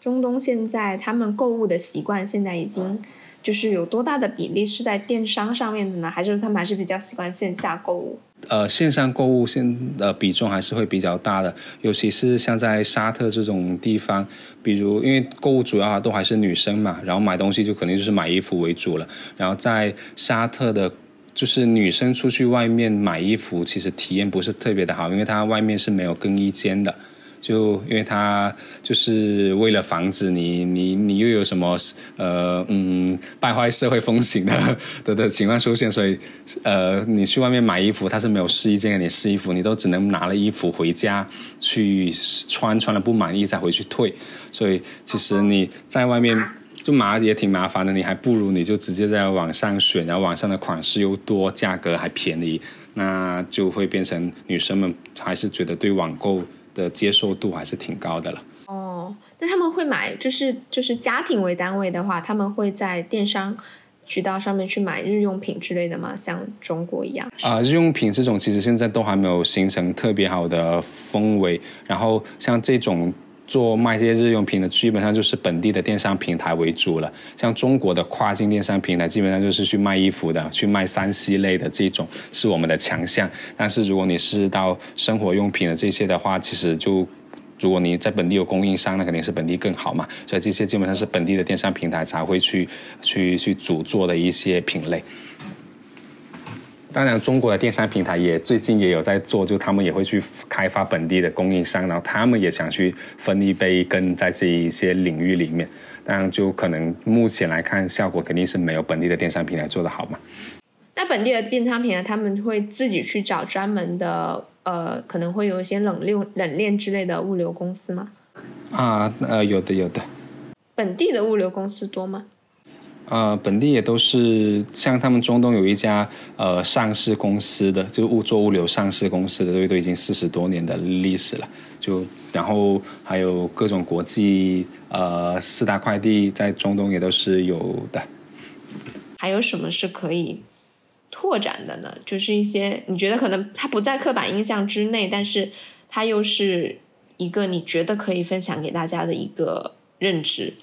中东现在他们购物的习惯现在已经就是有多大的比例是在电商上面的呢？还是他们还是比较习惯线下购物？呃，线上购物现呃比重还是会比较大的，尤其是像在沙特这种地方，比如因为购物主要都还是女生嘛，然后买东西就肯定就是买衣服为主了。然后在沙特的，就是女生出去外面买衣服，其实体验不是特别的好，因为它外面是没有更衣间的。就因为他就是为了防止你你你又有什么呃嗯败坏社会风情的的的情况出现，所以呃你去外面买衣服，他是没有试衣间给你试衣服，你都只能拿了衣服回家去穿，穿了不满意再回去退。所以其实你在外面就麻也挺麻烦的，你还不如你就直接在网上选，然后网上的款式又多，价格还便宜，那就会变成女生们还是觉得对网购的接受度还是挺高的了。哦，那他们会买，就是就是家庭为单位的话，他们会在电商渠道上面去买日用品之类的吗？像中国一样？啊，日用品这种其实现在都还没有形成特别好的氛围，然后像这种。做卖这些日用品的，基本上就是本地的电商平台为主了。像中国的跨境电商平台，基本上就是去卖衣服的，去卖三 C 类的这种是我们的强项。但是如果你是到生活用品的这些的话，其实就如果你在本地有供应商，那肯定是本地更好嘛。所以这些基本上是本地的电商平台才会去去去主做的一些品类。当然，中国的电商平台也最近也有在做，就他们也会去开发本地的供应商，然后他们也想去分一杯羹在这一些领域里面。当然，就可能目前来看，效果肯定是没有本地的电商平台做得好嘛。那本地的电商平台他们会自己去找专门的，呃，可能会有一些冷链、冷链之类的物流公司吗？啊，呃，有的，有的。本地的物流公司多吗？呃，本地也都是像他们中东有一家呃上市公司的，就物做物流上市公司的，都都已经四十多年的历史了。就然后还有各种国际呃四大快递在中东也都是有的。还有什么是可以拓展的呢？就是一些你觉得可能它不在刻板印象之内，但是它又是一个你觉得可以分享给大家的一个认知。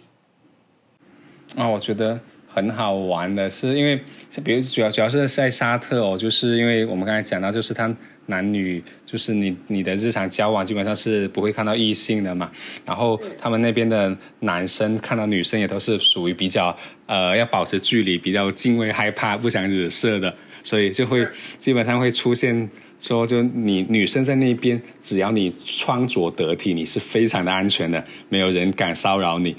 啊，我觉得。很好玩的是，因为比如主要主要是在沙特哦，就是因为我们刚才讲到，就是他男女，就是你你的日常交往基本上是不会看到异性的嘛。然后他们那边的男生看到女生也都是属于比较呃要保持距离，比较敬畏害怕，不想惹事的，所以就会基本上会出现说，就你女生在那边，只要你穿着得体，你是非常的安全的，没有人敢骚扰你。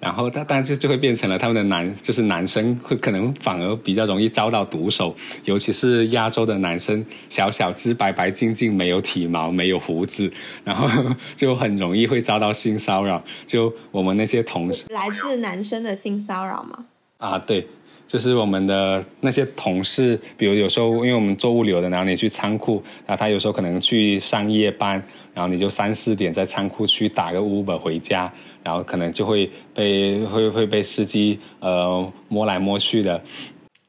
然后，但但就就会变成了他们的男，就是男生会可能反而比较容易遭到毒手，尤其是亚洲的男生，小小只、白白净净、没有体毛、没有胡子，然后就很容易会遭到性骚扰。就我们那些同事，来自男生的性骚扰吗？啊，对。就是我们的那些同事，比如有时候因为我们做物流的，然后你去仓库，然后他有时候可能去上夜班，然后你就三四点在仓库去打个 Uber 回家，然后可能就会被会会被司机呃摸来摸去的。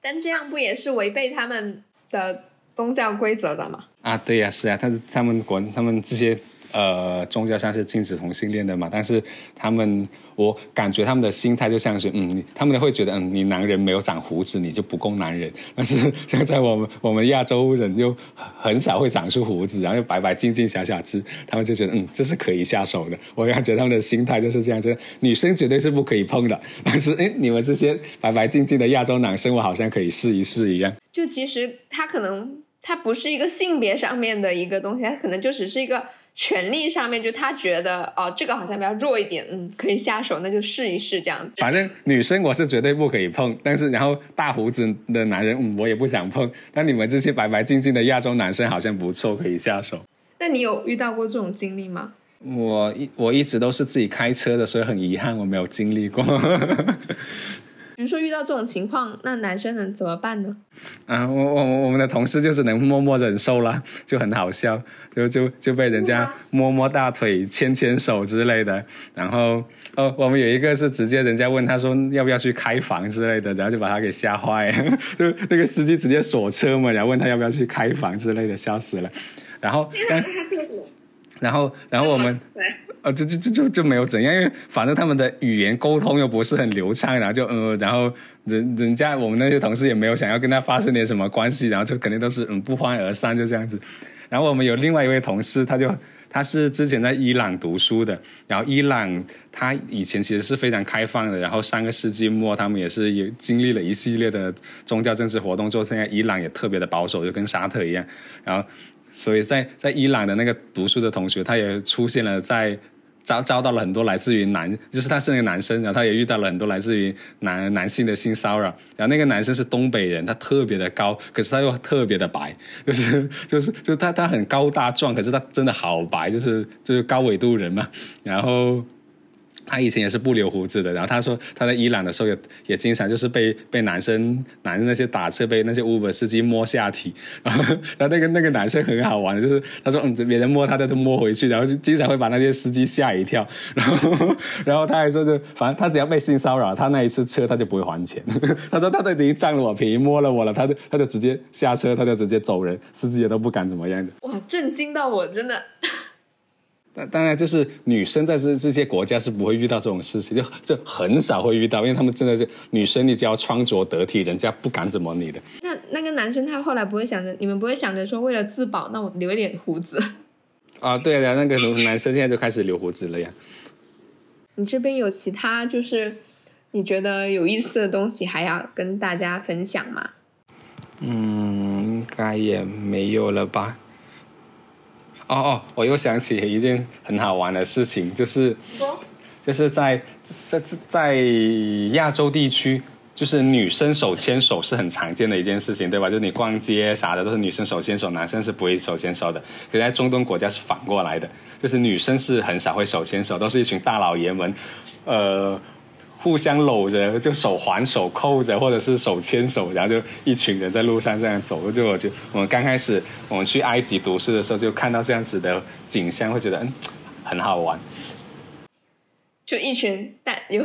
但这样不也是违背他们的宗教规则的吗？啊，对呀，是啊，他是他们国他们这些。呃，宗教上是禁止同性恋的嘛，但是他们，我感觉他们的心态就像是，嗯，他们会觉得，嗯，你男人没有长胡子，你就不够男人。但是像在我们我们亚洲人就很少会长出胡子，然后又白白净净小小只，他们就觉得，嗯，这是可以下手的。我感觉他们的心态就是这样子，女生绝对是不可以碰的。但是，哎，你们这些白白净净的亚洲男生，我好像可以试一试一样。就其实他可能他不是一个性别上面的一个东西，他可能就只是一个。权力上面，就他觉得哦，这个好像比较弱一点，嗯，可以下手，那就试一试这样子。反正女生我是绝对不可以碰，但是然后大胡子的男人，嗯，我也不想碰。但你们这些白白净净的亚洲男生好像不错，可以下手。那你有遇到过这种经历吗？我一我一直都是自己开车的，所以很遗憾我没有经历过。比如说遇到这种情况，那男生能怎么办呢？啊，我我我们的同事就是能默默忍受了，就很好笑，就就就被人家摸摸大腿、牵牵手之类的。然后哦，我们有一个是直接人家问他说要不要去开房之类的，然后就把他给吓坏，就那个司机直接锁车嘛，然后问他要不要去开房之类的，笑死了。然后，然后然后我们。呃，就就就就就没有怎样，因为反正他们的语言沟通又不是很流畅，然后就呃，然后人人家我们那些同事也没有想要跟他发生点什么关系，然后就肯定都是嗯不欢而散，就这样子。然后我们有另外一位同事，他就他是之前在伊朗读书的，然后伊朗他以前其实是非常开放的，然后上个世纪末他们也是有经历了一系列的宗教政治活动之后，现在伊朗也特别的保守，就跟沙特一样。然后所以在在伊朗的那个读书的同学，他也出现了在。遭遭到了很多来自于男，就是他是那个男生，然后他也遇到了很多来自于男男性的性骚扰。然后那个男生是东北人，他特别的高，可是他又特别的白，就是 就是就他他很高大壮，可是他真的好白，就是就是高纬度人嘛。然后他以前也是不留胡子的，然后他说他在伊朗的时候也也经常就是被被男生男的那些打车被那些 Uber 司机摸下体，然后然后那个那个男生很好玩，就是他说嗯别人摸他他都摸回去，然后就经常会把那些司机吓一跳，然后然后他还说就反正他只要被性骚扰，他那一次车他就不会还钱，他说他都已经占了我便宜摸了我了，他就他就直接下车他就直接走人，司机也都不敢怎么样的。哇，震惊到我真的。那当然，就是女生在这这些国家是不会遇到这种事情，就就很少会遇到，因为他们真的是女生，你只要穿着得体，人家不敢怎么你的。那那个男生他后来不会想着，你们不会想着说为了自保，那我留一点胡子？啊，对的，那个男生现在就开始留胡子了呀。你这边有其他就是你觉得有意思的东西还要跟大家分享吗？嗯，应该也没有了吧。哦哦，我又想起一件很好玩的事情，就是，就是在在在在亚洲地区，就是女生手牵手是很常见的一件事情，对吧？就你逛街啥的都是女生手牵手，男生是不会手牵手的。可在中东国家是反过来的，就是女生是很少会手牵手，都是一群大老爷们，呃。互相搂着，就手环手扣着，或者是手牵手，然后就一群人在路上这样走。就我就我们刚开始我们去埃及读书的时候，就看到这样子的景象，会觉得嗯很好玩。就一群大有。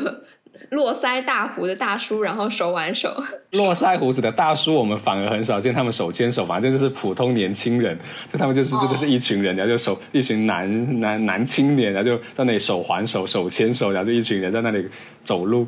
络腮大胡的大叔，然后手挽手。络腮胡子的大叔，我们反而很少见他们手牵手，反正就是普通年轻人。就他们就是真的是一群人，然后就手一群男男男青年，然后就在那里手环手、手牵手，然后就一群人在那里走路。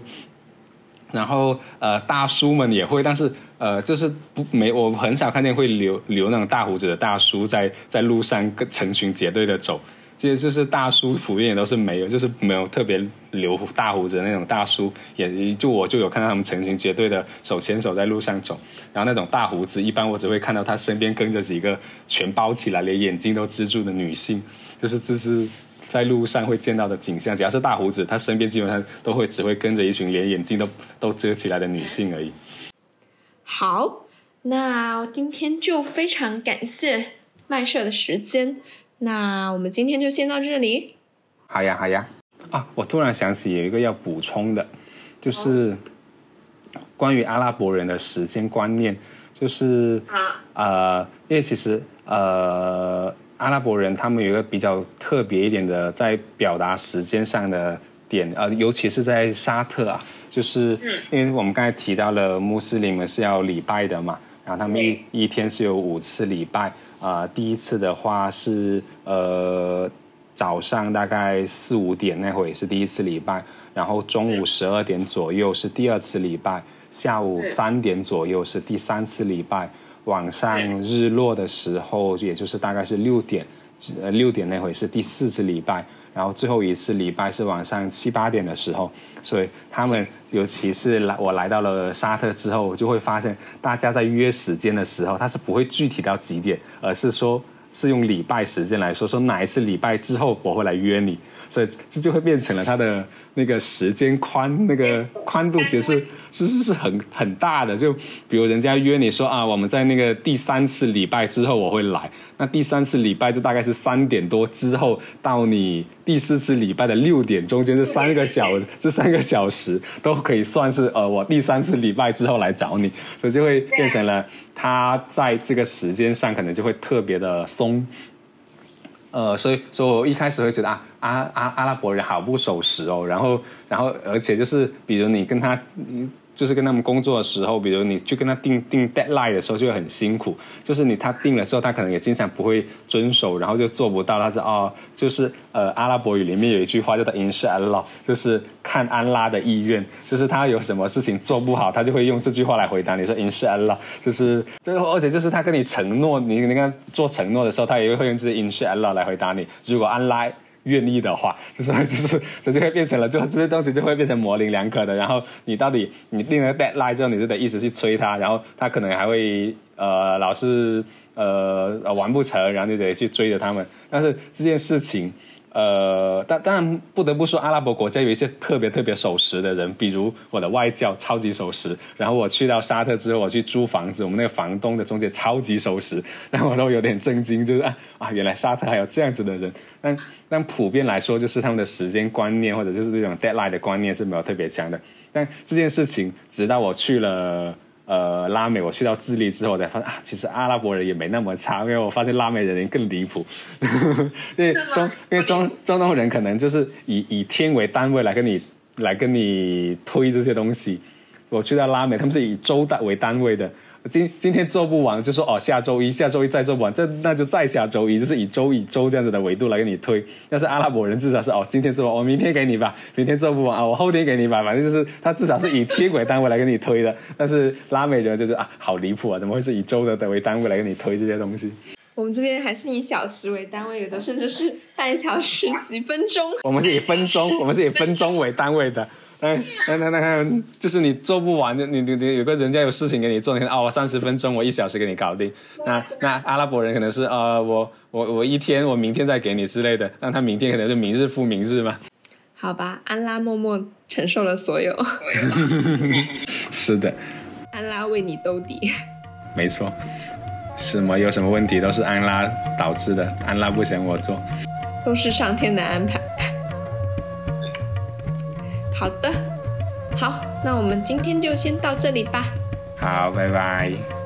然后呃，大叔们也会，但是呃，就是不没我很少看见会留留那种大胡子的大叔在在路上跟成群结队的走。其实就是大叔普遍也都是没有，就是没有特别留大胡子那种大叔，也就我就有看到他们成群结队的手牵手在路上走，然后那种大胡子，一般我只会看到他身边跟着几个全包起来连眼睛都遮住的女性，就是这是在路上会见到的景象。只要是大胡子，他身边基本上都会只会跟着一群连眼睛都都遮起来的女性而已。好，那今天就非常感谢麦社的时间。那我们今天就先到这里。好呀，好呀。啊，我突然想起有一个要补充的，就是关于阿拉伯人的时间观念，就是呃，因为其实呃，阿拉伯人他们有一个比较特别一点的在表达时间上的点，呃，尤其是在沙特啊，就是因为我们刚才提到了穆斯林们是要礼拜的嘛，然后他们一一天是有五次礼拜。啊，第一次的话是呃早上大概四五点那会是第一次礼拜，然后中午十二点左右是第二次礼拜，下午三点左右是第三次礼拜，晚上日落的时候也就是大概是六点，呃六点那会是第四次礼拜。然后最后一次礼拜是晚上七八点的时候，所以他们尤其是来我来到了沙特之后，我就会发现大家在约时间的时候，他是不会具体到几点，而是说是用礼拜时间来说，说哪一次礼拜之后我会来约你，所以这就会变成了他的。那个时间宽，那个宽度其实其实是很很大的。就比如人家约你说啊，我们在那个第三次礼拜之后我会来，那第三次礼拜就大概是三点多之后到你第四次礼拜的六点，中间这三个小这三个小时都可以算是呃我第三次礼拜之后来找你，所以就会变成了他在这个时间上可能就会特别的松。呃，所以，所以我一开始会觉得啊，阿阿阿拉伯人好不守时哦，然后，然后，而且就是，比如你跟他。就是跟他们工作的时候，比如你去跟他定定 deadline 的时候，就会很辛苦。就是你他定了之后，他可能也经常不会遵守，然后就做不到。他说哦，就是呃，阿拉伯语里面有一句话叫做 “in s h a l l a 就是看安拉的意愿。就是他有什么事情做不好，他就会用这句话来回答你说 “in s h a l l a 就是最后，而且就是他跟你承诺，你你看做承诺的时候，他也会用这 “in s h a l l a 来回答你。如果安拉。愿意的话，就是 就是直接会变成了，就这些东西就会变成模棱两可的。然后你到底你定了 deadline 之后，你就得一直去催他，然后他可能还会呃老是呃完不成，然后你得去追着他们。但是这件事情呃，但当然不得不说，阿拉伯国家有一些特别特别守时的人，比如我的外教超级守时。然后我去到沙特之后，我去租房子，我们那个房东的中介超级守时，让我都有点震惊，就是啊 啊，原来沙特还有这样子的人。但但普遍来说，就是他们的时间观念或者就是这种 deadline 的观念是没有特别强的。但这件事情，直到我去了。呃，拉美，我去到智利之后，我才发现啊，其实阿拉伯人也没那么差，因为我发现拉美人更离谱，因为中因为中中东人可能就是以以天为单位来跟你来跟你推这些东西，我去到拉美，他们是以州单为单位的。今今天做不完就说哦下周一下周一再做不完这那就再下周一就是以周以周这样子的维度来给你推，但是阿拉伯人至少是哦今天做完我明天给你吧，明天做不完啊我后天给你吧，反正就是他至少是以天为单位来给你推的，但是拉美人就是啊好离谱啊，怎么会是以周的为单位来给你推这些东西？我们这边还是以小时为单位，有的甚至是半小时几分钟。我们是以分钟，我们是以分钟为单位的。嗯，那那那，就是你做不完，你你你有个人家有事情给你做，你看哦，我三十分钟，我一小时给你搞定。那那阿拉伯人可能是呃，我我我一天，我明天再给你之类的，那他明天可能就明日复明日嘛。好吧，安拉默默承受了所有。是的，安拉为你兜底。没错，什么有什么问题都是安拉导致的，安拉不想我做，都是上天的安排。好的，好，那我们今天就先到这里吧。好，拜拜。